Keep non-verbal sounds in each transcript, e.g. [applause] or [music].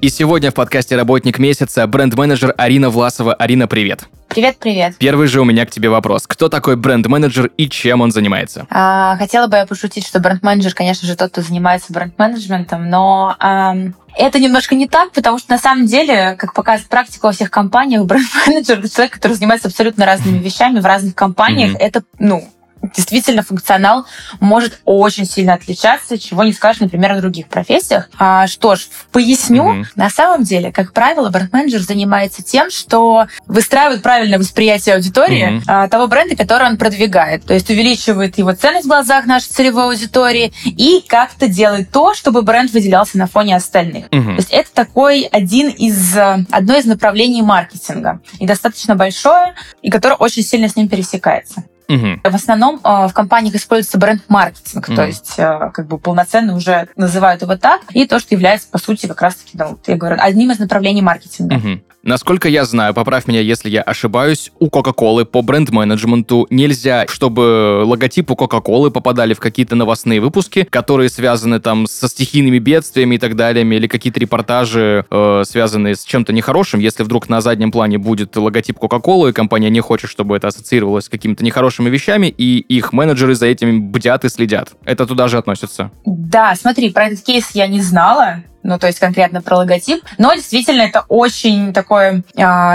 И сегодня в подкасте «Работник месяца» бренд-менеджер Арина Власова. Арина, привет! Привет-привет. Первый же у меня к тебе вопрос. Кто такой бренд-менеджер и чем он занимается? А, хотела бы я пошутить, что бренд-менеджер, конечно же, тот, кто занимается бренд-менеджментом, но ам, это немножко не так, потому что на самом деле, как показывает практика во всех компаниях, [laughs] бренд-менеджер это человек, который занимается абсолютно разными вещами в разных компаниях. Мгм. Это, ну, действительно функционал может очень сильно отличаться, чего не скажешь, например, о других профессиях. А, что ж, поясню. Мгм. На самом деле, как правило, бренд-менеджер занимается тем, что выстраивает правильное восприятие аудитории Мгм. а, того бренда, который он продвигает. То есть увеличивает его ценность в глазах нашей целевой аудитории и как-то делает то, чтобы бренд выделялся на фоне остальных. Мгм. То есть это такой один из, э, одно из направлений маркетинга. И достаточно большое, и которое очень сильно с ним пересекается. Мгм. В основном э, в компаниях используется бренд-маркетинг, Мгм. то есть э, как бы полноценно уже называют его так, и то, что является, по сути, как раз-таки, ну, я говорю, одним из направлений маркетинга. Мгм. Насколько я знаю, поправь меня, если я ошибаюсь, у Кока-Колы по бренд-менеджменту нельзя, чтобы логотипы Кока-Колы попадали в какие-то новостные выпуски, которые связаны там со стихийными бедствиями и так далее, или какие-то репортажи, э, связанные с чем-то нехорошим. Если вдруг на заднем плане будет логотип Кока-Колы, и компания не хочет, чтобы это ассоциировалось с какими-то нехорошими вещами, и их менеджеры за этим бдят и следят. Это туда же относится. Да, смотри, про этот кейс я не знала, ну, то есть конкретно про логотип, но действительно это очень такой э,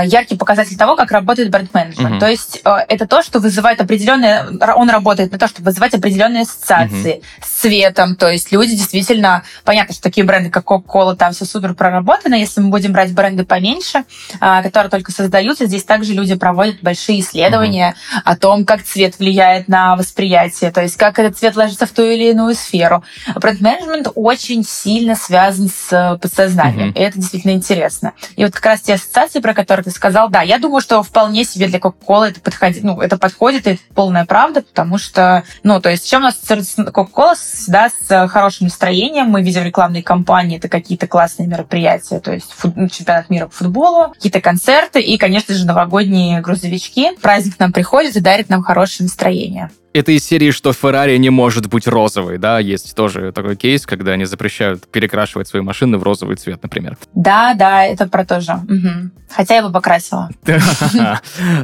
яркий показатель того, как работает бренд-менеджмент. Мгм. То есть э, это то, что вызывает определенные... Он работает на то, чтобы вызывать определенные ассоциации с цветом, то есть люди действительно... Понятно, что такие бренды, как Coca-Cola, там все супер проработано. Если мы будем брать бренды поменьше, э, которые только создаются, здесь также люди проводят большие исследования о том, как цвет влияет на восприятие, то есть как этот цвет ложится в ту или иную сферу. Бренд-менеджмент очень сильно связан с э, подсознанием, Мгм. и это действительно интересно. И вот как раз те ассоциации, про которые ты сказал, да, я думаю, что вполне себе для Coca-Cola это подходит, ну, это подходит, и это полная правда, потому что, ну, то есть, чем у нас ассоциируется Coca-Cola, да, с хорошим настроением, мы видим рекламные кампании, это какие-то классные мероприятия, то есть фут- ну, чемпионат мира по футболу, какие-то концерты и, конечно же, новогодние грузовички. Праздник нам приходит и дарит нам хорошее настроение. Это из серии, что Феррари не может быть розовой, да? Есть тоже такой кейс, когда они запрещают перекрашивать свои машины в розовый цвет, например. Да, да, это про то же. Мгм. Хотя я бы покрасила. [laughs]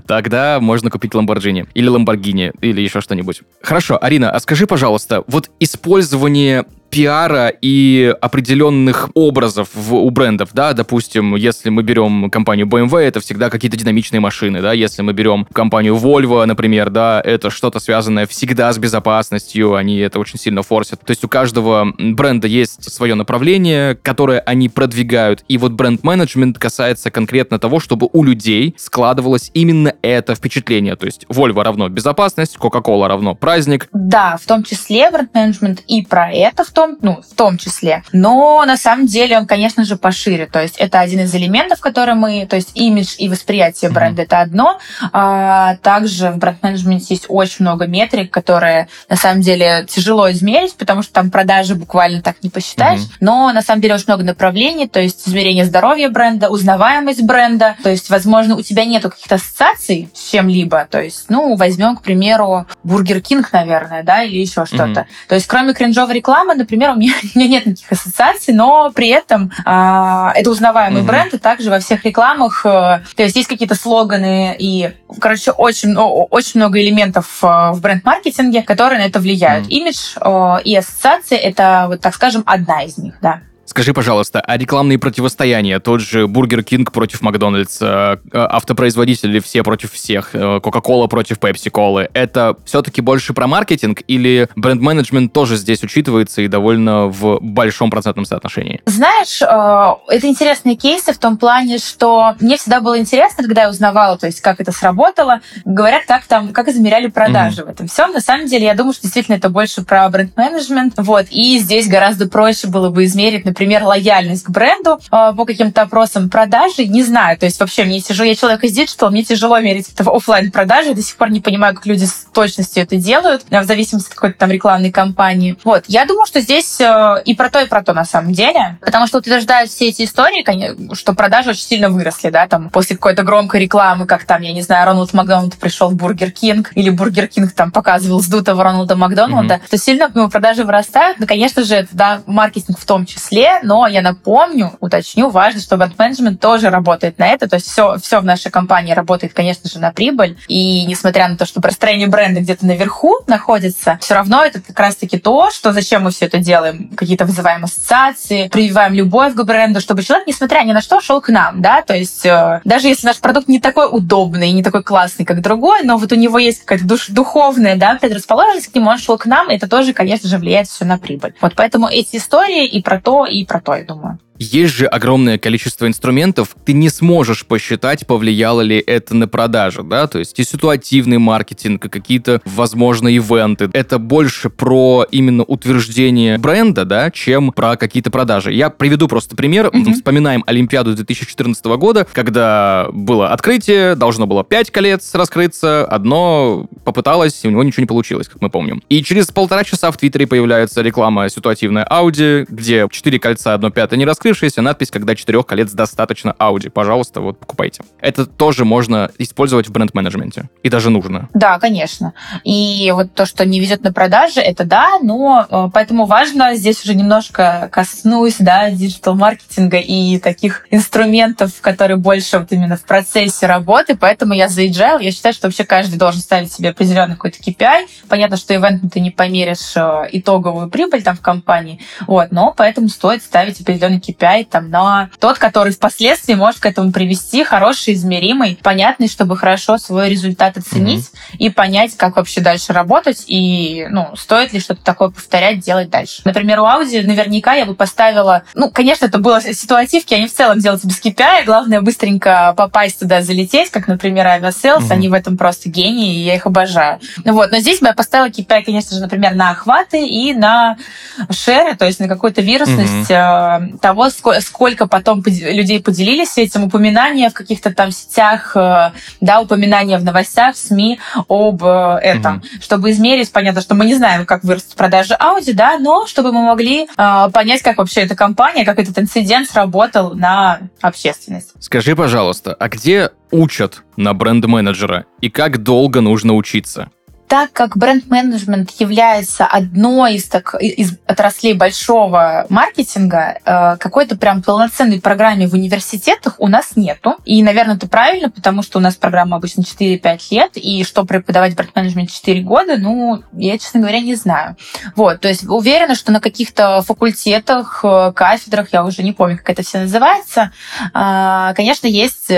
Тогда можно купить Ламборджини или Ламборгини или еще что-нибудь. Хорошо, Арина, а скажи, пожалуйста, вот использование пиара и определенных образов в- у брендов, да, допустим, если мы берем компанию BMW, это всегда какие-то динамичные машины, да, если мы берем компанию Volvo, например, да, это что-то связанное всегда с безопасностью, они это очень сильно форсят. То есть у каждого бренда есть свое направление, которое они продвигают, и вот бренд-менеджмент касается конкретно того, чтобы у людей складывалось именно это впечатление, то есть Volvo равно безопасность, Coca-Cola равно праздник, Да, в том числе бренд-менеджмент и про это в том, ну, в том числе. Но на самом деле он, конечно же, пошире. То есть это один из элементов, которые мы... То есть имидж и восприятие бренда — это одно. А, также в бренд-менеджменте есть очень много метрик, которые на самом деле тяжело измерить, потому что там продажи буквально так не посчитаешь. Мгм. Но на самом деле очень много направлений, то есть измерение здоровья бренда, узнаваемость бренда. То есть, возможно, у тебя нету каких-то ассоциаций с чем-либо. То есть, ну, возьмем, к примеру, Бургер Кинг, наверное, да, или еще что-то. То есть, кроме кринжовой рекламы, например, у меня, [laughs] у меня нет никаких ассоциаций, но при этом а, это узнаваемый Мгм. бренд, и также во всех рекламах, э, то есть есть какие-то слоганы и, короче, очень, очень много элементов э, в бренд-маркетинге, которые на это влияют. Мгм. Имидж и ассоциации — это, вот так скажем, одна из них, да. Скажи, пожалуйста, а рекламные противостояния, тот же Бургер Кинг против Макдональдс, э, э, автопроизводители все против всех, э, Кока-Кола против Пепси-Колы, это все-таки больше про маркетинг или бренд-менеджмент тоже здесь учитывается и довольно в большом процентном соотношении? Знаешь, это интересные кейсы в том плане, что мне всегда было интересно, когда я узнавала, то есть как это сработало, говорят, как там, как измеряли продажи в этом всем. На самом деле, я думаю, что действительно это больше про бренд-менеджмент. Вот. И здесь гораздо проще было бы измерить, например, например, лояльность к бренду э, по каким-то опросам продажи, не знаю. То есть вообще мне тяжело, я человек из digital, мне тяжело мерить это в офлайн продажи. До сих пор не понимаю, как люди с точностью это делают, в зависимости от какой-то там рекламной кампании. Вот, я думаю, что здесь э, и про то, и про то на самом деле. Потому что утверждают все эти истории, что продажи очень сильно выросли, да, там после какой-то громкой рекламы, как там, я не знаю, Рональд Макдональд пришел в Бургер Кинг, или Бургер Кинг там показывал сдутого Рональда Макдональда, mm-hmm. то сильно ну, продажи вырастают. Ну, конечно же, это, да, маркетинг в том числе, но я напомню, уточню, важно, что бренд-менеджмент тоже работает на это, то есть все, все в нашей компании работает, конечно же, на прибыль, и несмотря на то, что простроение бренда где-то наверху находится, все равно это как раз-таки то, что зачем мы все это делаем, какие-то вызываем ассоциации, прививаем любовь к бренду, чтобы человек, несмотря ни на что, шел к нам, да, то есть э, даже если наш продукт не такой удобный, не такой классный, как другой, но вот у него есть какая-то душ, духовная, да, предрасположенность к нему, он шел к нам, и это тоже, конечно же, влияет все на прибыль. Вот поэтому эти истории и про то, и про то, я думаю. Есть же огромное количество инструментов, ты не сможешь посчитать, повлияло ли это на продажи, да, то есть и ситуативный маркетинг, и какие-то, возможно, ивенты. Это больше про именно утверждение бренда, да, чем про какие-то продажи. Я приведу просто пример. Mm-hmm. Вспоминаем Олимпиаду 2014 года, когда было открытие, должно было 5 колец раскрыться, одно попыталось, и у него ничего не получилось, как мы помним. И через полтора часа в Твиттере появляется реклама ситуативная Audi, где 4 кольца, одно пятое не раскрыто, раскрывшаяся надпись, когда четырех колец достаточно Audi. Пожалуйста, вот покупайте. Это тоже можно использовать в бренд-менеджменте. И даже нужно. Да, конечно. И вот то, что не везет на продажи, это да, но э, поэтому важно здесь уже немножко коснусь, да, диджитал-маркетинга и таких инструментов, которые больше вот именно в процессе работы, поэтому я за agile. Я считаю, что вообще каждый должен ставить себе определенный какой-то KPI. Понятно, что ивент ты не померишь э, итоговую прибыль там в компании, вот, но поэтому стоит ставить определенный KPI KPI там, на тот, который впоследствии может к этому привести, хороший, измеримый, понятный, чтобы хорошо свой результат оценить mm-hmm. и понять, как вообще дальше работать и, ну, стоит ли что-то такое повторять, делать дальше. Например, у Audi наверняка я бы поставила, ну, конечно, это было ситуативки, они в целом делаются без KPI, главное быстренько попасть туда, залететь, как, например, Aviasales, mm-hmm. они в этом просто гении, и я их обожаю. Вот, но здесь бы я поставила KPI, конечно же, например, на охваты и на шеры, то есть на какую-то вирусность mm-hmm. того, сколько потом людей поделились этим, упоминания в каких-то там сетях, э, да, упоминания в новостях, в СМИ об э, этом, mm-hmm. чтобы измерить, понятно, что мы не знаем, как вырастут продажи Audi, да, но чтобы мы могли э, понять, как вообще эта компания, как этот инцидент сработал на общественность. Скажи, пожалуйста, а где учат на бренд-менеджера и как долго нужно учиться? Так как бренд-менеджмент является одной из, так, из отраслей большого маркетинга, э, какой-то прям полноценной программы в университетах у нас нету. И, наверное, это правильно, потому что у нас программа обычно 4-5 лет, и что преподавать бренд-менеджмент 4 года, ну, я, честно говоря, не знаю. Вот, то есть уверена, что на каких-то факультетах, э, кафедрах, я уже не помню, как это все называется, э, конечно, есть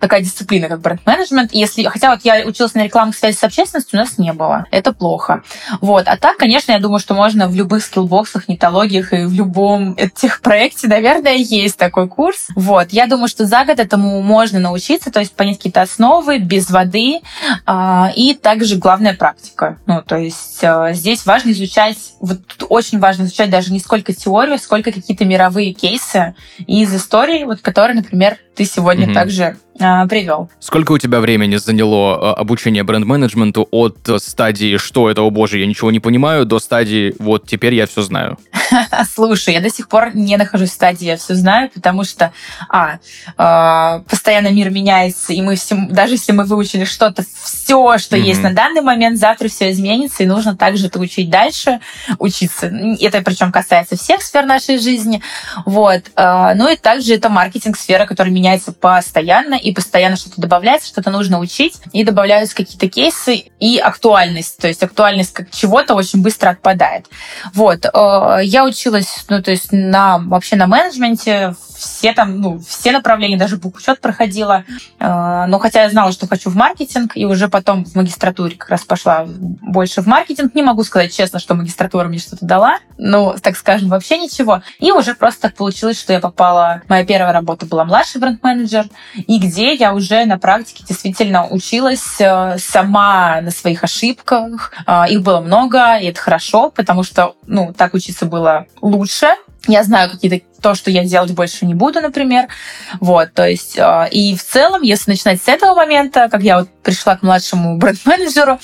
такая дисциплина, как бренд-менеджмент. Если, хотя вот я училась на рекламных связи с общественностью, ответственности у нас не было. Это плохо. Вот. А так, конечно, я думаю, что можно в любых скиллбоксах, нетологиях и в любом этих проекте, наверное, есть такой курс. Вот. Я думаю, что за год этому можно научиться, то есть понять какие-то основы без воды. Э, и также главная практика. Ну, то есть э, здесь важно изучать, вот очень важно изучать даже не сколько теорию, сколько какие-то мировые кейсы из истории, вот которые, например, ты сегодня mm-hmm. также а, привел. Сколько у тебя времени заняло а, обучение бренд-менеджменту от стадии «что это, о боже, я ничего не понимаю» до стадии «вот теперь я все знаю»? [laughs] Слушай, я до сих пор не нахожусь в стадии «я все знаю», потому что, а, э, постоянно мир меняется, и мы все, даже если мы выучили что-то, все, что mm-hmm. есть на данный момент, завтра все изменится, и нужно также это учить дальше, учиться. Это причем касается всех сфер нашей жизни. Вот. Ну и также это маркетинг-сфера, которая меняется постоянно, и постоянно что-то добавляется, что-то нужно учить, и добавляются какие-то кейсы и актуальность. То есть актуальность как чего-то очень быстро отпадает. Вот. Э, я училась, ну, то есть на, вообще на менеджменте, все там, ну, все направления, даже бухучет проходила. Э, но хотя я знала, что хочу в маркетинг, и уже потом в магистратуре как раз пошла больше в маркетинг. Не могу сказать честно, что магистратура мне что-то дала, ну, так скажем, вообще ничего. И уже просто так получилось, что я попала... Моя первая работа была младший бренд-менеджер, и где я уже на практике действительно училась э, сама на своих ошибках. Э, их было много, и это хорошо, потому что, ну, так учиться было лучше, я знаю какие-то то, что я делать больше не буду, например. Вот, то есть, э, и в целом, если начинать с этого момента, как я вот пришла к младшему [laughs] бренд-менеджеру,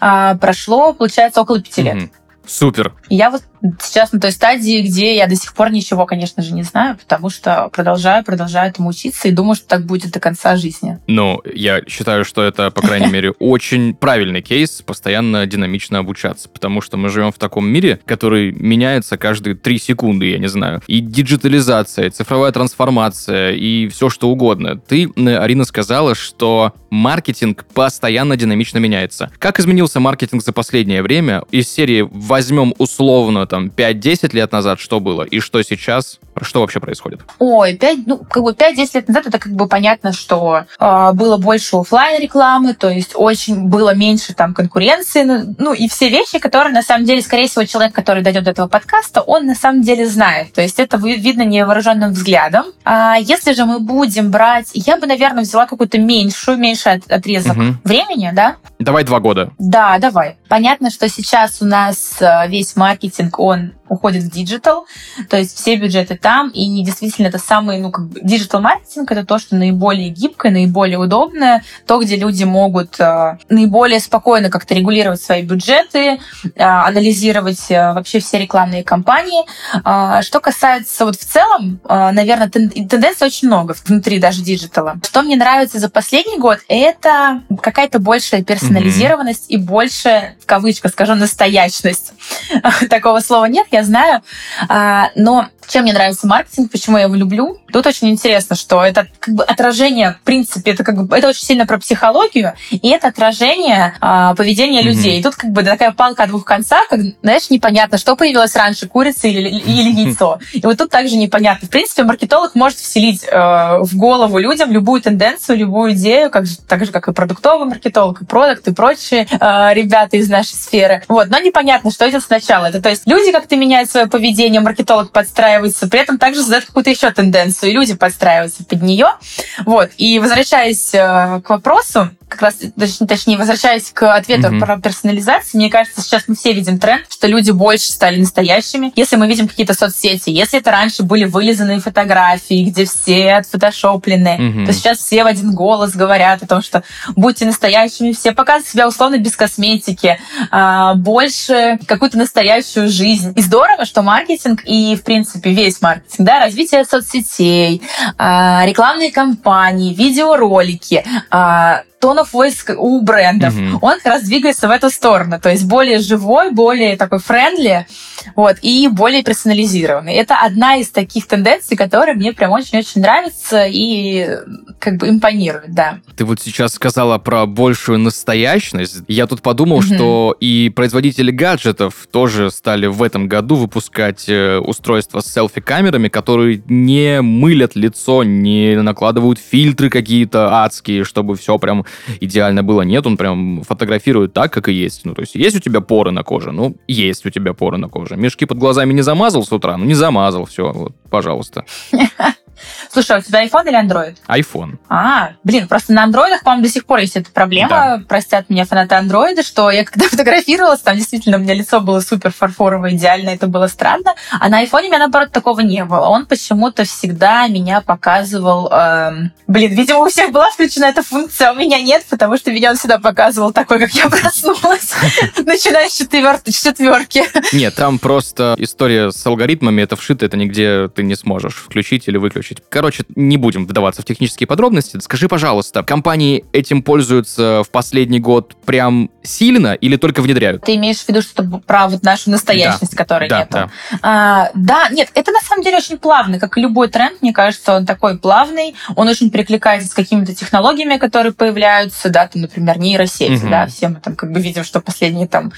э, прошло, получается, около пяти лет. Супер. Я вот сейчас на той стадии, где я до сих пор ничего, конечно же, не знаю, потому что продолжаю, продолжаю этому учиться и думаю, что так будет до конца жизни. Ну, я считаю, что это, по крайней мере, [laughs] очень правильный кейс постоянно динамично обучаться, потому что мы живем в таком мире, который меняется каждые три секунды, я не знаю. И диджитализация, и цифровая трансформация, и все что угодно. Ты, э, Арина, сказала, что маркетинг постоянно динамично меняется. Как изменился маркетинг за последнее время? Из серии возьмем условно там 5-10 лет назад, что было, и что сейчас, что вообще происходит? Ой, 5, ну, как бы 5-10 лет назад это как бы понятно, что э, было больше оффлайн рекламы, то есть очень было меньше там конкуренции, ну, ну и все вещи, которые на самом деле, скорее всего, человек, который дойдет до этого подкаста, он на самом деле знает. То есть это видно невооруженным взглядом. А если же мы будем брать, я бы, наверное, взяла какую-то меньшую, меньший от- отрезок Мгм. времени, да? Давай два года. Да, давай. Понятно, что сейчас у нас э, весь маркетинг, он уходит в digital, то есть все бюджеты там, и действительно это самый, ну, как бы, диджитал-маркетинг это то, что наиболее гибкое, наиболее удобное, то, где люди могут э, наиболее спокойно как-то регулировать свои бюджеты, э, анализировать э, вообще все рекламные кампании. А, Что касается вот в целом, э, наверное, тен- тенденций очень много внутри даже диджитала. Что мне нравится за последний год, это какая-то большая персонализированность и больше, в кавычках скажу, настоящность. [laughs] Такого слова нет, я знаю. А, Но чем мне нравится маркетинг, почему я его люблю? Тут очень интересно, что это как бы отражение, в принципе, это как бы это очень сильно про психологию, и это отражение а, поведения Мгм. людей. И тут как бы такая палка о двух концах, как, знаешь, непонятно, что появилось раньше, курица или, или яйцо. И вот тут также непонятно. В принципе, маркетолог может вселить э, в голову людям любую тенденцию, любую идею, как так же, как и продуктовый маркетолог, и продукт, и прочие э, ребята из нашей сферы. Вот. Но непонятно, что идет сначала. Это то есть люди как-то меняют свое поведение, маркетолог подстраивается, при этом также задает какую-то еще тенденцию, и люди подстраиваются под нее. Вот. И возвращаясь э, к вопросу, как раз, точ- точнее, возвращаясь к ответу Мгм. про персонализацию, мне кажется, сейчас мы все видим тренд, что люди больше стали настоящими. Если мы видим какие-то соцсети, если это раньше были вылизанные фотографии, где все отфотошоплены, Мгм. то сейчас все в один голос говорят о том, что будьте настоящими, все показывают себя условно без косметики, а, больше какую-то настоящую жизнь. И здорово, что маркетинг и, в принципе, весь маркетинг, да, развитие соцсетей, а, рекламные кампании, видеоролики, of voice у брендов, Мгм. он как раз двигается в эту сторону, то есть более живой, более такой френдли, вот, и более персонализированный. Это одна из таких тенденций, которая мне прям очень-очень нравится и как бы импонирует, да. Ты вот сейчас сказала про большую настоящность. Я тут подумал, Мгм. что и производители гаджетов тоже стали в этом году выпускать э, устройства с селфи-камерами, которые не мылят лицо, не накладывают фильтры какие-то адские, чтобы все прям идеально было. Нет, он прям фотографирует так, как и есть. Ну, то есть есть у тебя поры на коже? Ну, есть у тебя поры на коже. Мешки под глазами не замазал с утра? Ну, не замазал, все, вот, пожалуйста. [laughs] Слушай, а у тебя iPhone или Android? iPhone. А, блин, просто на андроидах, по-моему, до сих пор есть эта проблема. Простят меня фанаты андроида, что я когда [laughs] фотографировалась, там действительно у меня лицо было супер фарфоровое, идеально, это было странно. А на айфоне у меня, наоборот, такого не было. Он почему-то всегда меня показывал... эм, Блин, видимо, у всех была включена эта функция, а у меня нет, потому что меня он всегда показывал такой, как я [laughs] проснулась, [laughs] начиная с четверки. Нет, там просто история с алгоритмами, это вшито, это нигде ты не сможешь включить или выключить. Короче, не будем вдаваться в технические подробности. Скажи, пожалуйста, компании этим пользуются в последний год прям сильно или только внедряют? Ты имеешь в виду что про вот нашу настоящность, которой Да, нету? да. А, да, нет, это на самом деле очень плавно, как и любой тренд, мне кажется, он такой плавный, он очень перекликается с какими-то технологиями, которые появляются, да, там, например, нейросети, Мгм. да, все мы там как бы видим, что последние там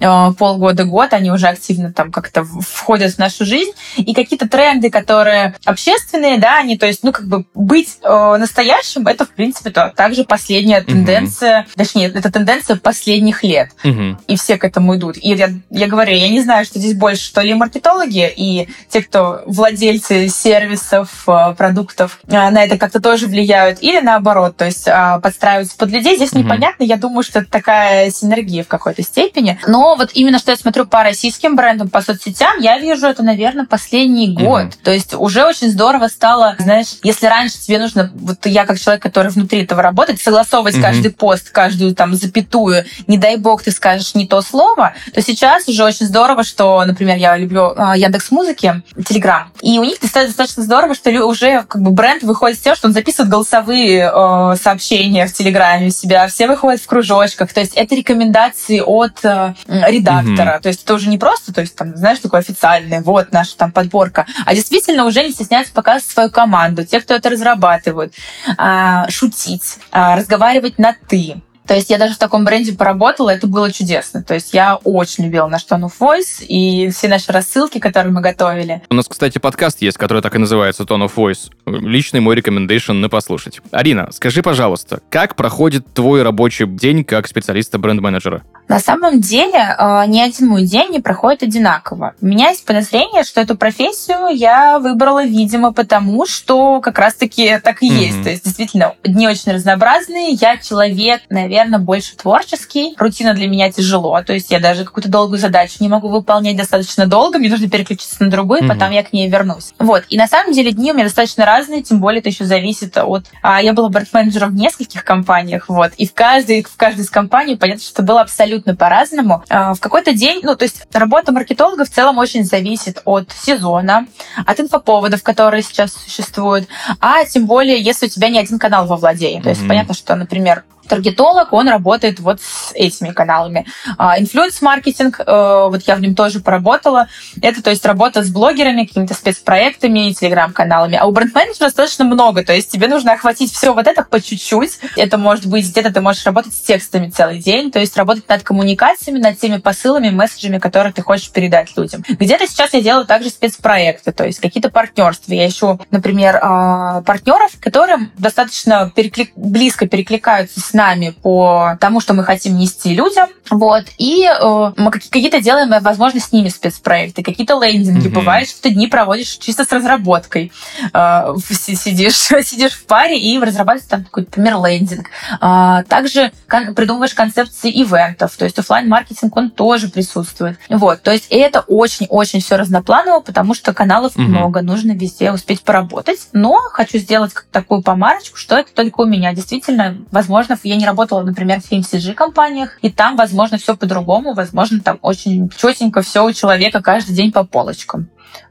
э, полгода-год они уже активно там как-то входят в нашу жизнь, и какие-то тренды, которые общественные, да, они то есть, ну, как бы быть э, настоящим, это, в принципе, то, также последняя угу. тенденция, точнее, это тенденция последних лет. Угу. И все к этому идут. И я, я говорю, я не знаю, что здесь больше, что ли маркетологи и те, кто владельцы сервисов, э, продуктов, э, на это как-то тоже влияют, или наоборот, то есть э, подстраиваются под людей. Здесь угу. непонятно, я думаю, что это такая синергия в какой-то степени. Но вот именно что я смотрю по российским брендам, по соцсетям, я вижу это, наверное, последний год. Угу. То есть уже очень здорово стало, знаешь, если раньше тебе нужно, вот я как человек, который внутри этого работает, согласовывать угу. каждый пост, каждую там запятую, не дай бог ты скажешь не то слово, то сейчас уже очень здорово, что, например, я люблю э, Яндекс Музыки, Телеграм, и у них достаточно здорово, что уже как бы бренд выходит с тем, что он записывает голосовые э, сообщения в Телеграме у себя, все выходят в кружочках, то есть это рекомендации от э, редактора, угу. то есть это уже не просто, то есть там, знаешь, такое официальное, вот наша там подборка, а действительно уже не стесняются показывать свою команду, те, кто это разрабатывают, э, шутить, э, разговаривать на «ты», то есть я даже в таком бренде поработала, это было чудесно. То есть я очень любила наш Tone of Voice и все наши рассылки, которые мы готовили. У нас, кстати, подкаст есть, который так и называется Tone of Voice. Личный мой рекомендейшн на послушать. Арина, скажи, пожалуйста, как проходит твой рабочий день как специалиста бренд-менеджера? На самом деле, э, ни один мой день не проходит одинаково. У меня есть подозрение, что эту профессию я выбрала, видимо, потому что как раз-таки так и mm-hmm. есть. То есть, действительно, дни очень разнообразные. Я человек, наверное, больше творческий. Рутина для меня тяжело. То есть, я даже какую-то долгую задачу не могу выполнять достаточно долго. Мне нужно переключиться на другую, mm-hmm. потом я к ней вернусь. Вот. И на самом деле дни у меня достаточно разные, тем более это еще зависит от... А, я была бренд-менеджером в нескольких компаниях, вот. И в каждой, в каждой из компаний, понятно, что было абсолютно абсолютно по-разному. А, в какой-то день, ну, то есть работа маркетолога в целом очень зависит от сезона, от инфоповодов, которые сейчас существуют, а тем более, если у тебя не один канал во владении. То есть mm-hmm. понятно, что, например, таргетолог, он работает вот с этими каналами. А, инфлюенс-маркетинг, э, вот я в нем тоже поработала. Это, то есть, работа с блогерами, какими-то спецпроектами и телеграм-каналами. А у бренд-менеджера достаточно много, то есть тебе нужно охватить все вот это по чуть-чуть. Это может быть где-то ты можешь работать с текстами целый день, то есть работать над коммуникациями, над теми посылами, месседжами, которые ты хочешь передать людям. Где-то сейчас я делаю также спецпроекты, то есть какие-то партнерства. Я ищу, например, а, партнеров, которые достаточно переклик... близко перекликаются с нами по тому, что мы хотим нести людям. Вот. И э, мы какие-то делаем, возможно, с ними спецпроекты, какие-то лендинги. Mm-hmm. Бывает, что ты дни проводишь чисто с разработкой. Э, сидишь, [laughs] сидишь в паре и разрабатываешь там такой, например, лендинг. Э, также кон- придумываешь концепции ивентов. То есть офлайн маркетинг он тоже присутствует. Вот. То есть это очень-очень все разнопланово, потому что каналов mm-hmm. много, нужно везде успеть поработать. Но хочу сделать такую помарочку, что это только у меня. Действительно, возможно, я не работала, например, в FMCG компаниях, и там, возможно, все по-другому, возможно, там очень четенько все у человека каждый день по полочкам.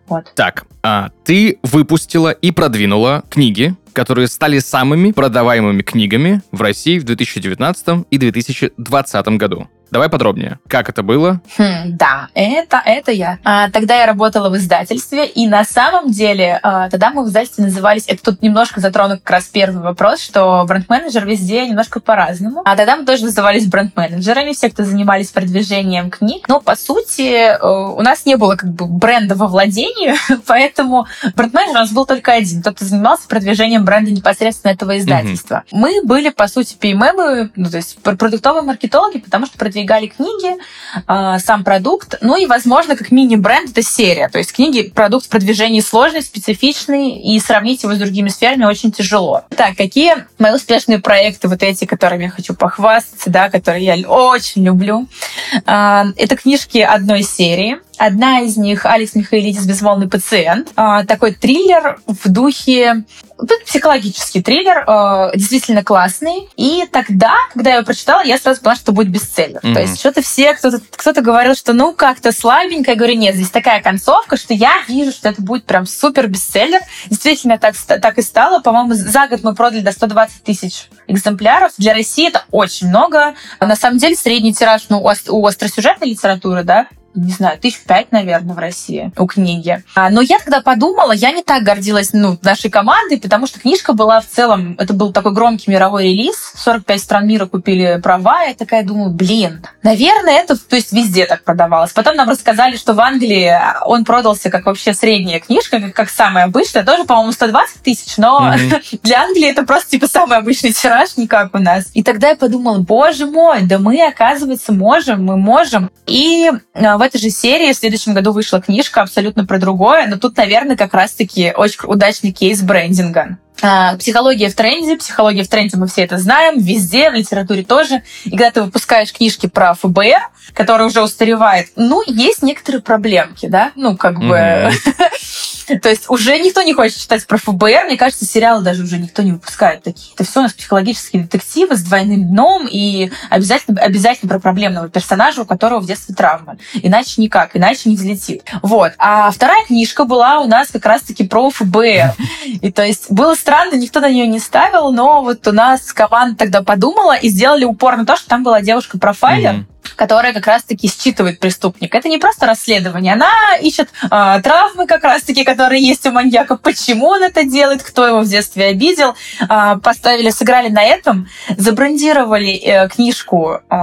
Вот. Так, а ты выпустила и продвинула книги, которые стали самыми продаваемыми книгами в России в 2019 и 2020 году. Давай подробнее. Как это было? Хм, да, это, это я. А, тогда я работала в издательстве, и на самом деле а, тогда мы в издательстве назывались... Это тут немножко затрону как раз первый вопрос, что бренд-менеджер везде немножко по-разному. А тогда мы тоже назывались бренд-менеджерами, все, кто занимались продвижением книг. Но, по сути, э, у нас не было как бы бренда во владении, [laughs] поэтому бренд-менеджер у нас был только один. Тот, кто занимался продвижением бренда непосредственно этого издательства. Mm-hmm. Мы были, по сути, PMM, ну, то есть продуктовые маркетологи, потому что продвигали продвигали книги, э, сам продукт, ну и, возможно, как мини-бренд это серия. То есть книги, продукт в продвижении сложный, специфичный, и сравнить его с другими сферами очень тяжело. Так, какие мои успешные проекты, вот эти, которыми я хочу похвастаться, да, которые я очень люблю. Э, это книжки одной серии. Одна из них Алекс Михаилидис «Безмолвный пациент». А, такой триллер в духе психологический триллер, э, действительно классный. И тогда, когда я его прочитала, я сразу поняла, что будет бестселлер. Mm-hmm. То есть что-то все, кто-то, кто-то говорил, что ну как-то слабенько. Я говорю, нет, здесь такая концовка, что я вижу, что это будет прям супер бестселлер. Действительно так, так и стало. По-моему, за год мы продали до 120 тысяч экземпляров. Для России это очень много. На самом деле средний тираж ну, у остросюжетной литературы, да, не знаю, тысяч пять, наверное, в России у книги. А, но я тогда подумала, я не так гордилась ну, нашей командой, потому что книжка была в целом, это был такой громкий мировой релиз, 45 стран мира купили права, я такая думаю, блин, наверное, это, то есть везде так продавалось. Потом нам рассказали, что в Англии он продался как вообще средняя книжка, как, как самая обычная, тоже, по-моему, 120 тысяч, но mm-hmm. [laughs] для Англии это просто типа самый обычный тираж, не как у нас. И тогда я подумала, боже мой, да мы, оказывается, можем, мы можем. И а, в этой же серии в следующем году вышла книжка абсолютно про другое, но тут, наверное, как раз-таки очень удачный кейс брендинга. А, психология в тренде. Психология в тренде, мы все это знаем, везде, в литературе тоже. И когда ты выпускаешь книжки про ФБР, которые уже устаревает, ну, есть некоторые проблемки, да? Ну, как бы... [laughs] То есть уже никто не хочет читать про ФБР. Мне кажется, сериалы даже уже никто не выпускает такие. Это все у нас психологические детективы с двойным дном и обязательно, обязательно про проблемного персонажа, у которого в детстве травма. Иначе никак, иначе не взлетит. Вот. А вторая книжка была у нас как раз-таки про ФБР. И то есть было странно, никто на нее не ставил, но вот у нас команда тогда подумала и сделали упор на то, что там была девушка-профайлер, mm-hmm которая как раз-таки считывает преступника. Это не просто расследование, она ищет э, травмы как раз-таки, которые есть у маньяка, почему он это делает, кто его в детстве обидел. Э, поставили, сыграли на этом, забрендировали э, книжку э,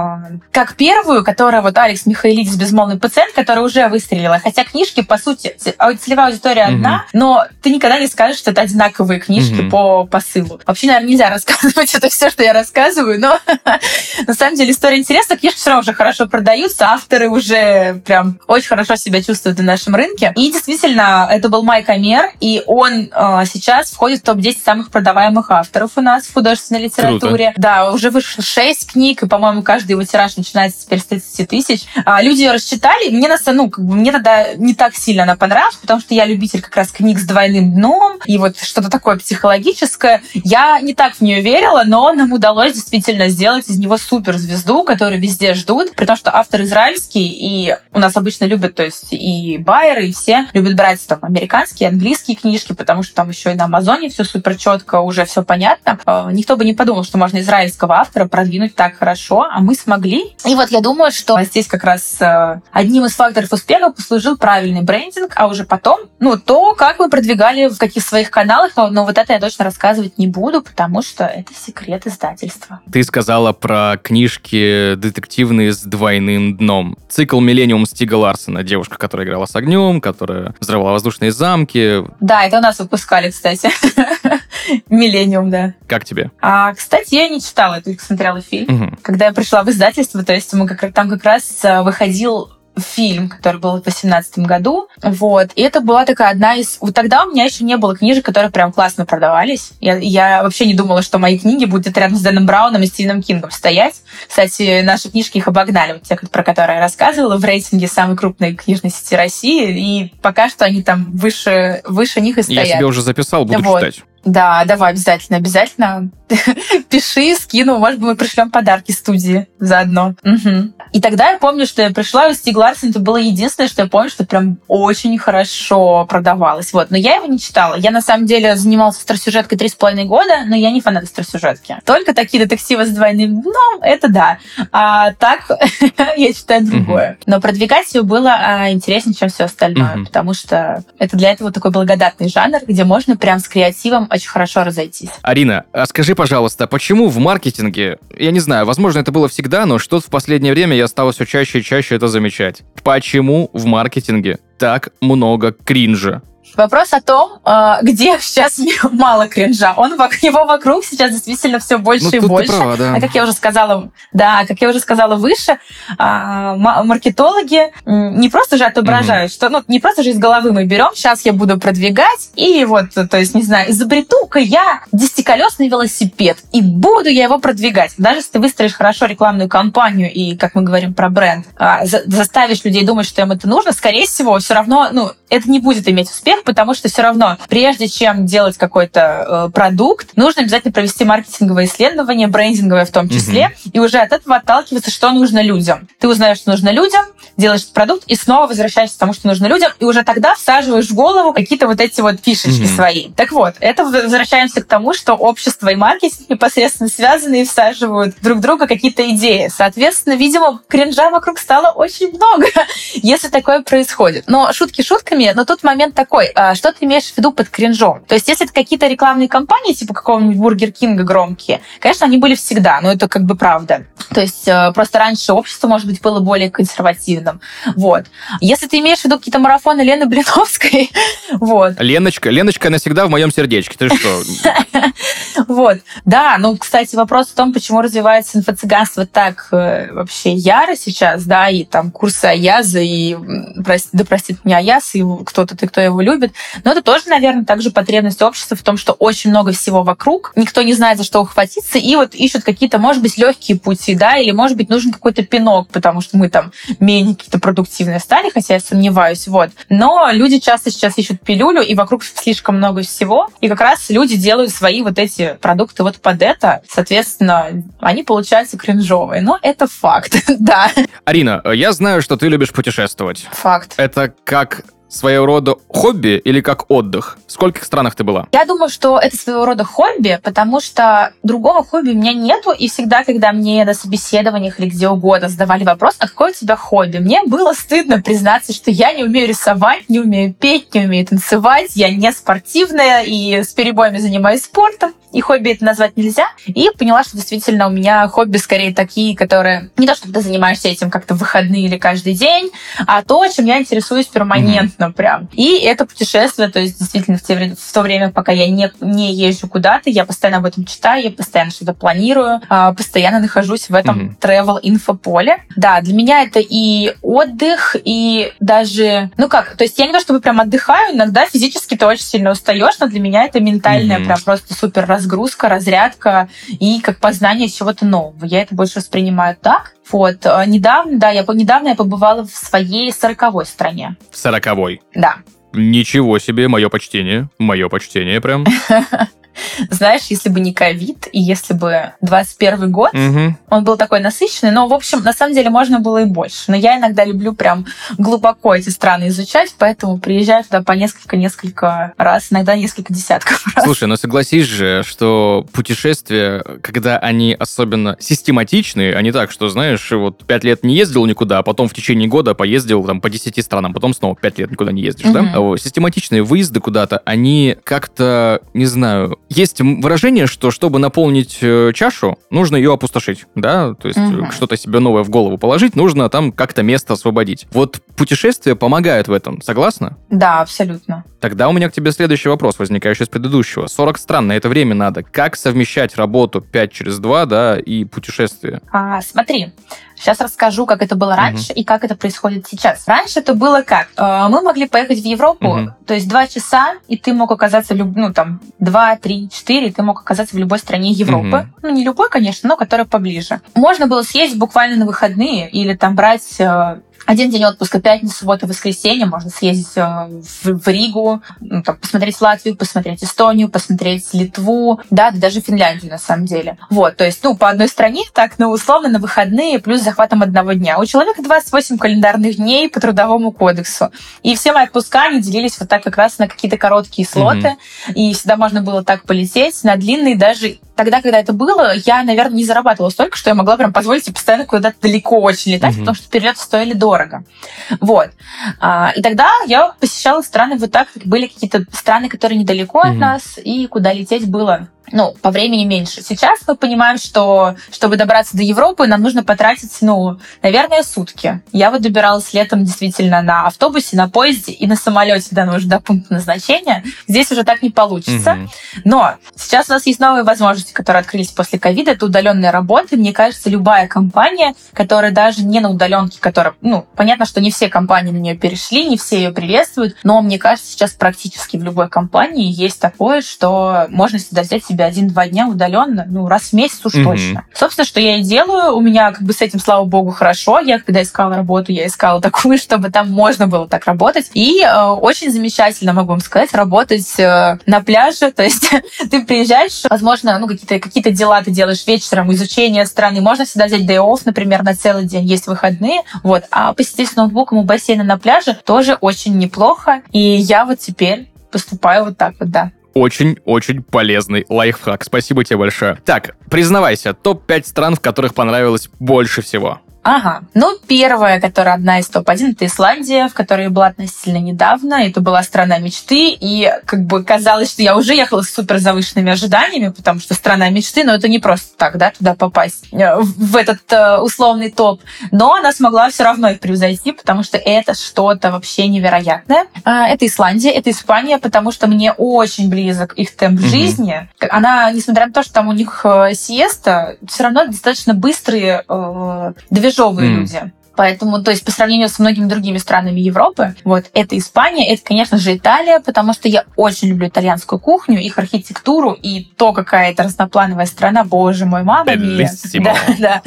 как первую, которая вот Алекс Михаилидис «Безмолвный пациент», которая уже выстрелила. Хотя книжки, по сути, целевая аудитория mm-hmm. одна, но ты никогда не скажешь, что это одинаковые книжки mm-hmm. по посылу. Вообще, наверное, нельзя [laughs] рассказывать это все, что я рассказываю, но [laughs] на самом деле история интересна, книжки все равно уже хорошо продаются, авторы уже прям очень хорошо себя чувствуют на нашем рынке. И действительно, это был Майк Амер, и он э, сейчас входит в топ-10 самых продаваемых авторов у нас в художественной литературе. Круто. Да, уже вышло 6 книг, и, по-моему, каждый его тираж начинается теперь с 30 тысяч. А, люди ее рассчитали, мне, на, ну, как бы, мне тогда не так сильно она понравилась, потому что я любитель как раз книг с двойным дном, и вот что-то такое психологическое. Я не так в нее верила, но нам удалось действительно сделать из него суперзвезду, которую везде ждут, при том, что автор израильский, и у нас обычно любят, то есть и байеры, и все любят брать там американские, английские книжки, потому что там еще и на Амазоне все супер четко, уже все понятно. А, никто бы не подумал, что можно израильского автора продвинуть так хорошо, а мы смогли. И вот я думаю, что здесь как раз э, одним из факторов успеха послужил правильный брендинг, а уже потом, ну, то, как мы продвигали в каких своих каналах, но вот это я точно рассказывать не буду, потому что это секрет издательства. Ты сказала про книжки детективные с двойным дном. Цикл «Миллениум» Стига Ларсона. Девушка, которая играла с огнем, которая взрывала воздушные замки. Да, это у нас выпускали, кстати. [laughs] «Миллениум», да. Как тебе? А, кстати, я не читала, я только смотрела фильм. Угу. Когда я пришла в издательство, то есть мы как, там как раз э, выходил фильм, который был в 2018 году. Вот. И это была такая одна из... Вот тогда у меня еще не было книжек, которые прям классно продавались. Я, я вообще не думала, что мои книги будут рядом с Дэном Брауном и Стивеном Кингом стоять. Кстати, наши книжки их обогнали, вот те, про которые я рассказывала, в рейтинге самой крупной книжной сети России. И пока что они там выше, выше них и стоят. Я себе уже записал, буду вот. читать. Да, давай, обязательно, обязательно. [laughs] Пиши, скину, может быть, мы пришлем подарки студии заодно. Угу. И тогда я помню, что я пришла, и Стиг Ларсен это было единственное, что я помню, что прям очень хорошо продавалось. Вот. Но я его не читала. Я, на самом деле, занималась остросюжеткой три с половиной года, но я не фанат остросюжетки. Только такие детективы с двойным дном, это да. А так [laughs] я читаю другое. Но продвигать его было а, интереснее, чем все остальное, потому что это для этого такой благодатный жанр, где можно прям с креативом очень хорошо разойтись. Арина, а скажи, пожалуйста, почему в маркетинге, я не знаю, возможно, это было всегда, но что-то в последнее время я стала все чаще и чаще это замечать. Почему в маркетинге так много кринжа? Вопрос о том, а, где сейчас [laughs] мало кринжа. Он, его вокруг сейчас действительно все больше ну, и больше. Права, да. А как я уже сказала, да, как я уже сказала выше, а, маркетологи не просто же отображают, mm что, ну, не просто же из головы мы берем, сейчас я буду продвигать, и вот, то есть, не знаю, изобрету-ка я десятиколесный велосипед, и буду я его продвигать. Даже если ты выстроишь хорошо рекламную кампанию и, как мы говорим про бренд, а, заставишь людей думать, что им это нужно, скорее всего, все равно, ну, это не будет иметь успех, успех, потому что все равно, прежде чем делать какой-то э, продукт, нужно обязательно провести маркетинговое исследование, брендинговое в том числе, угу. и уже от этого отталкиваться, что нужно людям. Ты узнаешь, что нужно людям, делаешь продукт и снова возвращаешься к тому, что нужно людям, и уже тогда всаживаешь в голову какие-то вот эти вот фишечки угу. свои. Так вот, это возвращаемся к тому, что общество и маркетинг непосредственно связаны и всаживают друг друга какие-то идеи. Соответственно, видимо, кринжа вокруг стало очень много, [laughs] если такое происходит. Но шутки шутками, но тут момент такой, а, что ты имеешь в виду под кринжом? То есть, если это какие-то рекламные кампании, типа какого-нибудь Бургер Кинга громкие, конечно, они были всегда, но это как бы правда. То есть, э, просто раньше общество, может быть, было более консервативным. Вот. Если ты имеешь в виду какие-то марафоны Лены Блиновской, [laughs] вот. Леночка, Леночка навсегда в моем сердечке. Ты что? [laughs] Вот. Да, ну, кстати, вопрос в том, почему развивается инфо-цыганство так э, вообще яро сейчас, да, и там курсы Аяза, и, да простит меня Аяз, и кто-то, ты, кто его любит. Но это тоже, наверное, также потребность общества в том, что очень много всего вокруг, никто не знает, за что ухватиться, и вот ищут какие-то, может быть, легкие пути, да, или, может быть, нужен какой-то пинок, потому что мы там менее какие-то продуктивные стали, хотя я сомневаюсь, вот. Но люди часто сейчас ищут пилюлю, и вокруг слишком много всего, и как раз люди делают свои вот эти продукты вот под это, соответственно, они получаются кринжовые. Но это факт, [laughs] да. Арина, я знаю, что ты любишь путешествовать. Факт. Это как своего рода хобби или как отдых? В скольких странах ты была? Я думаю, что это своего рода хобби, потому что другого хобби у меня нету, и всегда, когда мне на собеседованиях или где угодно задавали вопрос, а какое у тебя хобби, мне было стыдно признаться, что я не умею рисовать, не умею петь, не умею танцевать, я не спортивная и с перебоями занимаюсь спортом и хобби это назвать нельзя. И поняла, что действительно у меня хобби скорее такие, которые не то, что ты занимаешься этим как-то в выходные или каждый день, а то, чем я интересуюсь перманентно mm-hmm. прям. И это путешествие, то есть действительно в, те, в то время, пока я не, не езжу куда-то, я постоянно об этом читаю, я постоянно что-то планирую, а, постоянно нахожусь в этом mm-hmm. travel поле. Да, для меня это и отдых, и даже, ну как, то есть я не то чтобы прям отдыхаю, иногда физически ты очень сильно устаешь, но для меня это ментальное mm-hmm. прям просто супер разгрузка, разрядка и как познание чего-то нового. Я это больше воспринимаю так. Вот. А недавно, да, я недавно я побывала в своей сороковой стране. В сороковой? Да. Ничего себе, мое почтение. Мое почтение прям. [laughs] Знаешь, если бы не ковид, и если бы 21 год, угу. он был такой насыщенный, но, в общем, на самом деле можно было и больше. Но я иногда люблю прям глубоко эти страны изучать, поэтому приезжаю туда по несколько-несколько раз, иногда несколько десятков [laughs] раз. Слушай, ну согласись же, что путешествия, когда они особенно систематичные, а не так, что, знаешь, вот пять лет не ездил никуда, а потом в течение года поездил там по десяти странам, потом снова пять лет никуда не ездишь, угу. да? Систематичные выезды куда-то, они как-то, не знаю, есть выражение, что чтобы наполнить э, чашу, нужно ее опустошить, да, то есть угу. что-то себе новое в голову положить, нужно там как-то место освободить. Вот путешествия помогают в этом, согласна? Да, абсолютно. Тогда у меня к тебе следующий вопрос, возникающий с предыдущего. 40 стран, на это время надо. Как совмещать работу 5 через 2, да, и путешествия? А, смотри, Сейчас расскажу, как это было раньше uh-huh. и как это происходит сейчас. Раньше это было как? Э, мы могли поехать в Европу, uh-huh. то есть два часа, и ты мог оказаться, ну, там, два, три, четыре, и ты мог оказаться в любой стране Европы. Uh-huh. Ну, не любой, конечно, но которая поближе. Можно было съездить буквально на выходные или там брать э, один день отпуска, пятница, суббота, воскресенье, можно съездить э, в, Ригу, ну, там, посмотреть Латвию, посмотреть Эстонию, посмотреть Литву, да, да, даже Финляндию на самом деле. Вот, то есть, ну, по одной стране, так, ну, условно, на выходные, плюс захватом одного дня. У человека 28 календарных дней по трудовому кодексу. И все мои отпуска, они делились вот так как раз на какие-то короткие слоты, mm-hmm. и всегда можно было так полететь, на длинные даже тогда, когда это было, я, наверное, не зарабатывала столько, что я могла прям позволить себе постоянно куда-то далеко очень летать, mm-hmm. потому что перелеты стоили дорого. Вот. А, и тогда я посещала страны вот так, были какие-то страны, которые недалеко mm-hmm. от нас, и куда лететь было ну, по времени меньше. Сейчас мы понимаем, что чтобы добраться до Европы, нам нужно потратить, ну, наверное, сутки. Я вот добиралась летом действительно на автобусе, на поезде и на самолете до нужно до пункта назначения. Здесь уже так не получится. Mm-hmm. Но сейчас у нас есть новые возможности, которые открылись после ковида. Это удаленная работа. Мне кажется, любая компания, которая даже не на удаленке, которая, ну, понятно, что не все компании на нее перешли, не все ее приветствуют, но мне кажется, сейчас практически в любой компании есть такое, что можно сюда взять себе один-два дня удаленно, ну, раз в месяц уж Мгм. точно. Собственно, что я и делаю. У меня как бы с этим, слава богу, хорошо. Я когда искала работу, я искала такую, [laughs] чтобы там можно было так работать. И э, очень замечательно, могу вам сказать, работать э, на пляже. [laughs] То есть ты приезжаешь, возможно, ну, какие-то какие дела ты делаешь вечером, изучение страны. Можно всегда взять day off, например, на целый день, есть выходные. Вот. А посидеть с ноутбуком у бассейна на пляже тоже очень неплохо. И я вот теперь поступаю вот так вот, да. Очень-очень полезный лайфхак. Спасибо тебе большое. Так, признавайся, топ-5 стран, в которых понравилось больше всего. Ага. Ну, первая, которая одна из топ-1, это Исландия, в которой я была относительно недавно. Это была страна мечты, и как бы казалось, что я уже ехала с супер завышенными ожиданиями, потому что страна мечты, но это не просто так, да, туда попасть, э, в этот э, условный топ. Но она смогла все равно их превзойти, потому что это что-то вообще невероятное. А, Это Исландия, это Испания, потому что мне очень близок их темп Мгм. жизни. Она, несмотря на то, что там у них э, сиеста, все равно достаточно быстрые э, движовые М. люди. Поэтому, то есть по сравнению со многими другими странами Европы, вот это Испания, это, конечно же, Италия, потому что я очень люблю итальянскую кухню, их архитектуру и то, какая это разноплановая страна, боже мой, мама мия. [laughs] Да, да.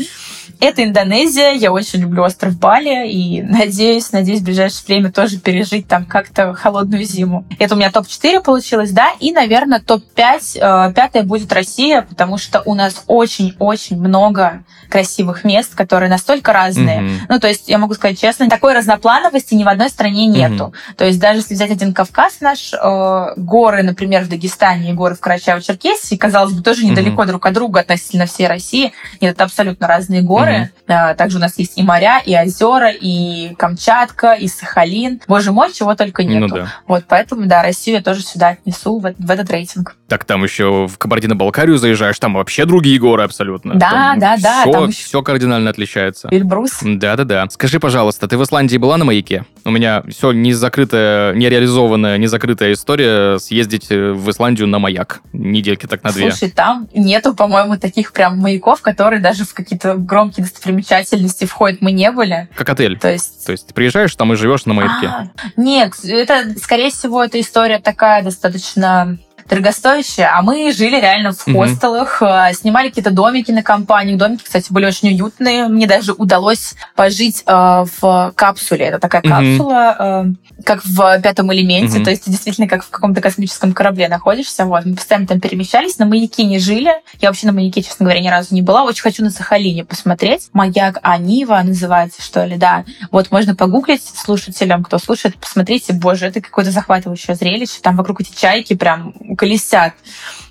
Это Индонезия, я очень люблю остров Бали и надеюсь, надеюсь, в ближайшее время тоже пережить там как-то холодную зиму. Это у меня топ-4 получилось, да, и, наверное, топ-5, э, пятое будет Россия, потому что у нас очень-очень много красивых мест, которые настолько разные, Мгм. ну, то есть, я могу сказать честно, такой разноплановости ни в одной стране нету. То есть, даже если взять один Кавказ наш, э, горы, например, в Дагестане и горы в Карачаево-Черкесии, казалось бы, тоже недалеко друг от друга относительно всей России. Нет, это абсолютно разные горы. А, Также у нас есть и моря, и озера, и Камчатка, и Сахалин. Боже мой, чего только Ну нету. да. Вот, поэтому, да, Россию я тоже сюда отнесу, в, в этот рейтинг. Так там еще в Кабардино-Балкарию заезжаешь, там вообще другие горы абсолютно. Да, Там да, да, Все, там еще- все кардинально отличается. Эльбрус. Да-да-да. Скажи, пожалуйста, ты в Исландии была на маяке? У меня все не закрытая, не реализованная, не закрытая история съездить э, в Исландию на маяк. Недельки так на две. Слушай, там нету, по-моему, таких прям маяков, которые даже в какие-то громкие достопримечательности входят. Мы не были. Как отель. То есть... То есть ты приезжаешь там и живешь на маяке. А, нет, это, скорее всего, эта история такая достаточно дорогостоящая, а мы жили реально в хостелах, э, снимали какие-то домики на компанию. Домики, кстати, были очень уютные. Мне даже удалось пожить э, в капсуле. Это такая Мгм. капсула, э, как в пятом элементе. Мгм. То есть ты действительно как в каком-то космическом корабле находишься. Вот. Мы постоянно там перемещались, на маяке не жили. Я вообще на маяке, честно говоря, ни разу не была. Очень хочу на Сахалине посмотреть. Маяк Анива называется, что ли, да. Вот можно погуглить слушателям, кто слушает, посмотрите, боже, это какое-то захватывающее зрелище. Там вокруг эти чайки прям колесят,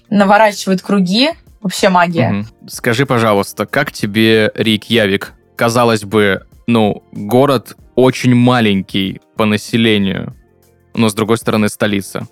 наворачивают круги. Вообще магия. Мгм. Скажи, пожалуйста, как тебе Рейкьявик? Казалось бы, ну, город очень маленький по населению, но, с другой стороны, столица.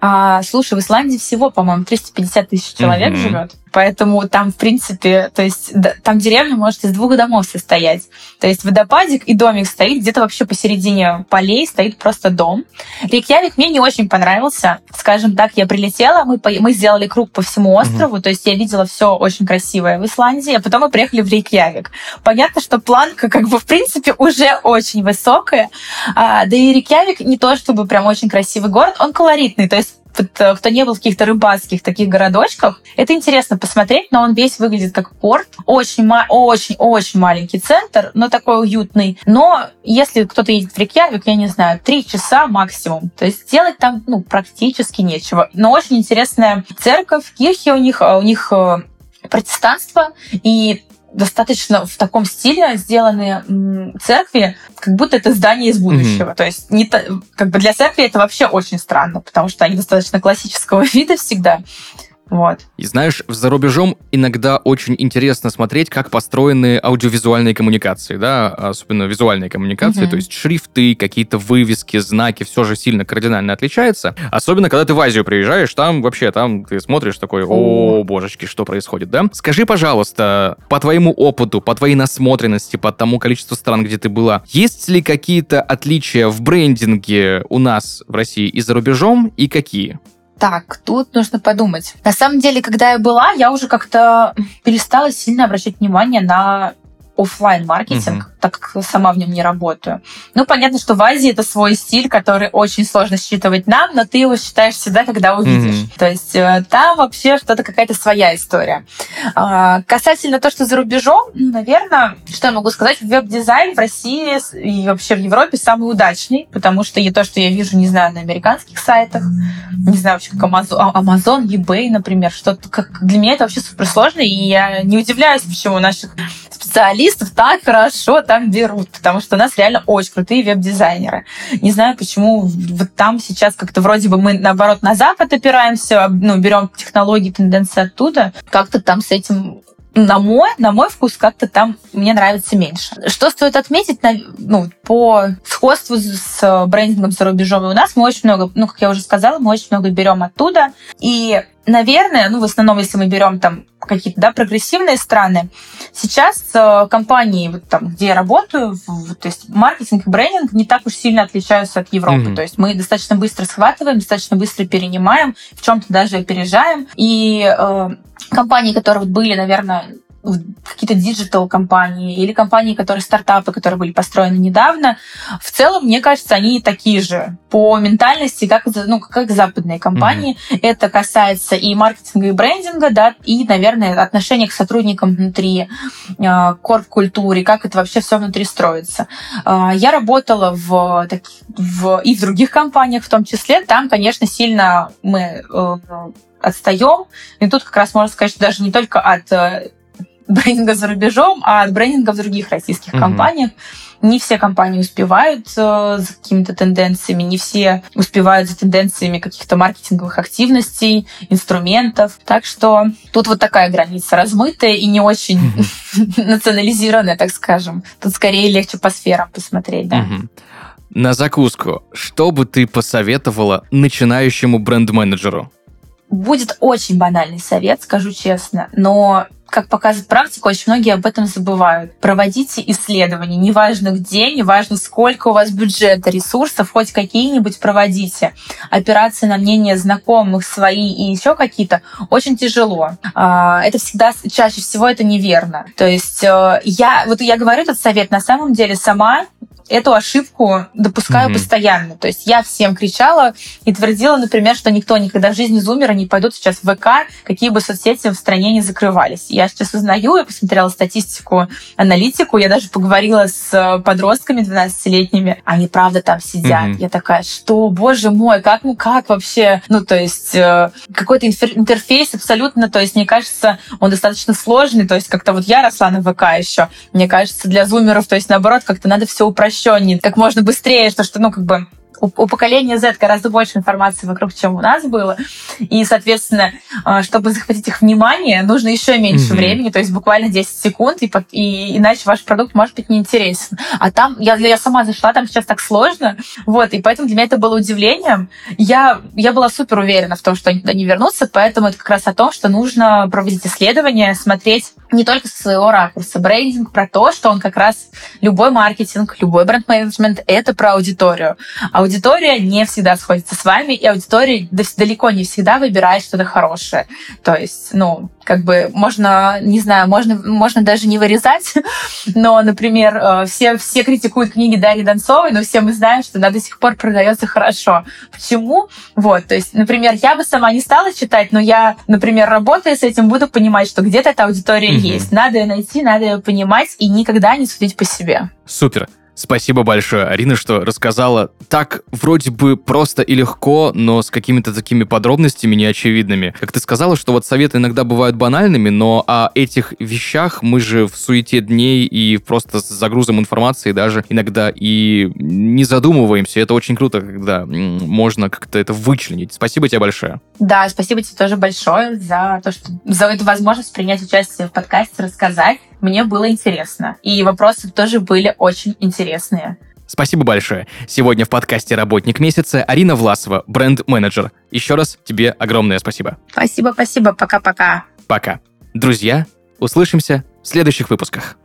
А, слушай, в Исландии всего, по-моему, 350 тысяч человек Мгм. живет. Поэтому там, в принципе, то есть там деревня может из двух домов состоять. То есть водопадик и домик стоит где-то вообще посередине полей, стоит просто дом. Рейкьявик мне не очень понравился. Скажем так, я прилетела, мы, по- мы сделали круг по всему острову, то есть я видела все очень красивое в Исландии, а потом мы приехали в Рейкьявик. Понятно, что планка как бы в принципе уже очень высокая, а, да и Рейкьявик не то чтобы прям очень красивый город, он колоритный, то есть кто не был в каких-то рыбацких таких городочках, это интересно посмотреть, но он весь выглядит как порт. Очень, ма- очень, очень маленький центр, но такой уютный. Но если кто-то едет в Рейкьявик, я не знаю, три часа максимум. То есть делать там ну, практически нечего. Но очень интересная церковь, кирхи у них, а у них э, протестанство, и достаточно в таком стиле сделаны церкви, как будто это здание из будущего. То есть не как бы для церкви это вообще очень странно, потому что они достаточно классического [laughs] вида всегда. Вот. И знаешь, за рубежом иногда очень интересно смотреть, как построены аудиовизуальные коммуникации, да, особенно визуальные коммуникации, Мгм. то есть шрифты, какие-то вывески, знаки, все же сильно кардинально отличается. Особенно, когда ты в Азию приезжаешь, там вообще, там ты смотришь такой, о, божечки, что происходит, да? Скажи, пожалуйста, по твоему опыту, по твоей насмотренности, по тому количеству стран, где ты была, есть ли какие-то отличия в брендинге у нас в России и за рубежом, и какие? Так, тут нужно подумать. На самом деле, когда я была, я уже как-то перестала сильно обращать внимание на офлайн маркетинг, mm-hmm. так как сама в нем не работаю. Ну, понятно, что в Азии это свой стиль, который очень сложно считывать нам, но ты его считаешь всегда, когда увидишь. Mm-hmm. То есть э, там вообще что-то какая-то своя история. А, касательно того, что за рубежом, ну, наверное, что я могу сказать, веб-дизайн в России и вообще в Европе самый удачный, потому что и то, что я вижу, не знаю, на американских сайтах, не знаю, вообще, как Amazon, Amazon eBay, например, что-то как для меня это вообще супер сложно, и я не удивляюсь, почему наших специалистов так хорошо там берут, потому что у нас реально очень крутые веб-дизайнеры. Не знаю, почему вот там сейчас как-то вроде бы мы, наоборот, на Запад опираемся, ну, берем технологии, тенденции оттуда, как-то там с этим на мой, на мой вкус как-то там мне нравится меньше. Что стоит отметить, ну, по сходству с брендингом за рубежом, у нас мы очень много, ну, как я уже сказала, мы очень много берем оттуда. И, наверное, ну, в основном, если мы берем там какие-то, да, прогрессивные страны, сейчас э, компании, вот там, где я работаю, в, то есть маркетинг и брендинг не так уж сильно отличаются от Европы. Mm-hmm. То есть мы достаточно быстро схватываем, достаточно быстро перенимаем, в чем-то даже опережаем. И э, компании, которые вот были, наверное, какие-то диджитал компании или компании, которые стартапы, которые были построены недавно, в целом, мне кажется, они такие же по ментальности, как, ну, как западные компании. Mm-hmm. Это касается и маркетинга, и брендинга, да, и, наверное, отношения к сотрудникам внутри, э, корп-культуре, как это вообще все внутри строится. Э, я работала в, в, и в других компаниях в том числе. Там, конечно, сильно мы э, отстаем. И тут как раз можно сказать, что даже не только от брендинга за рубежом, а от брендинга в других российских mm-hmm. компаниях. Не все компании успевают э, за какими-то тенденциями, не все успевают за тенденциями каких-то маркетинговых активностей, инструментов. Так что тут вот такая граница размытая и не очень mm-hmm. [laughs] национализированная, так скажем. Тут скорее легче по сферам посмотреть, да. Mm-hmm. На закуску, что бы ты посоветовала начинающему бренд-менеджеру? Будет очень банальный совет, скажу честно, но как показывает практика, очень многие об этом забывают. Проводите исследования, неважно где, неважно сколько у вас бюджета, ресурсов, хоть какие-нибудь проводите. Операции на мнение знакомых, свои и еще какие-то очень тяжело. А, это всегда, чаще всего это неверно. То есть э, я, вот я говорю этот совет, на самом деле сама эту ошибку допускаю mm-hmm. постоянно. То есть я всем кричала и твердила, например, что никто никогда в жизни зумера не пойдут сейчас в ВК, какие бы соцсети в стране не закрывались. Я сейчас узнаю, я посмотрела статистику, аналитику, я даже поговорила с подростками 12-летними, они правда там сидят. Mm-hmm. Я такая, что, боже мой, как, ну как вообще? Ну, то есть э, какой-то интерфейс абсолютно, то есть мне кажется, он достаточно сложный, то есть как-то вот я росла на ВК еще, мне кажется, для зумеров, то есть наоборот, как-то надо все упрощать упрощеннее, как можно быстрее, что, что ну, как бы у, у поколения Z гораздо больше информации вокруг, чем у нас было. И, соответственно, а, чтобы захватить их внимание, нужно еще меньше mm-hmm. времени, то есть буквально 10 секунд, и, и иначе ваш продукт может быть неинтересен. А там, я, я сама зашла, там сейчас так сложно, вот, и поэтому для меня это было удивлением. Я, я была супер уверена в том, что они туда не вернутся, поэтому это как раз о том, что нужно проводить исследования, смотреть не только со своего ракурса. Брендинг про то, что он как раз любой маркетинг, любой бренд-менеджмент — это про аудиторию. Аудитория не всегда сходится с вами, и аудитория далеко не всегда выбирает что-то хорошее. То есть, ну, как бы можно, не знаю, можно, можно даже не вырезать, [laughs] но, например, э, все, все критикуют книги Дарьи Донцовой, но все мы знаем, что она до сих пор продается хорошо. Почему? Вот, то есть, например, я бы сама не стала читать, но я, например, работая с этим, буду понимать, что где-то эта аудитория mm-hmm. есть. Надо ее найти, надо ее понимать и никогда не судить по себе. Супер. Спасибо большое, Арина, что рассказала так вроде бы просто и легко, но с какими-то такими подробностями неочевидными. Как ты сказала, что вот советы иногда бывают банальными, но о этих вещах мы же в суете дней и просто с загрузом информации даже иногда и не задумываемся. Это очень круто, когда можно как-то это вычленить. Спасибо тебе большое. Да, спасибо тебе тоже большое за то, что за эту возможность принять участие в подкасте, рассказать. Мне было интересно. И вопросы тоже были очень интересные. Спасибо большое. Сегодня в подкасте «Работник месяца» Арина Власова, бренд-менеджер. Еще раз тебе огромное спасибо. Спасибо, спасибо. Пока-пока. Пока. Друзья, услышимся в следующих выпусках.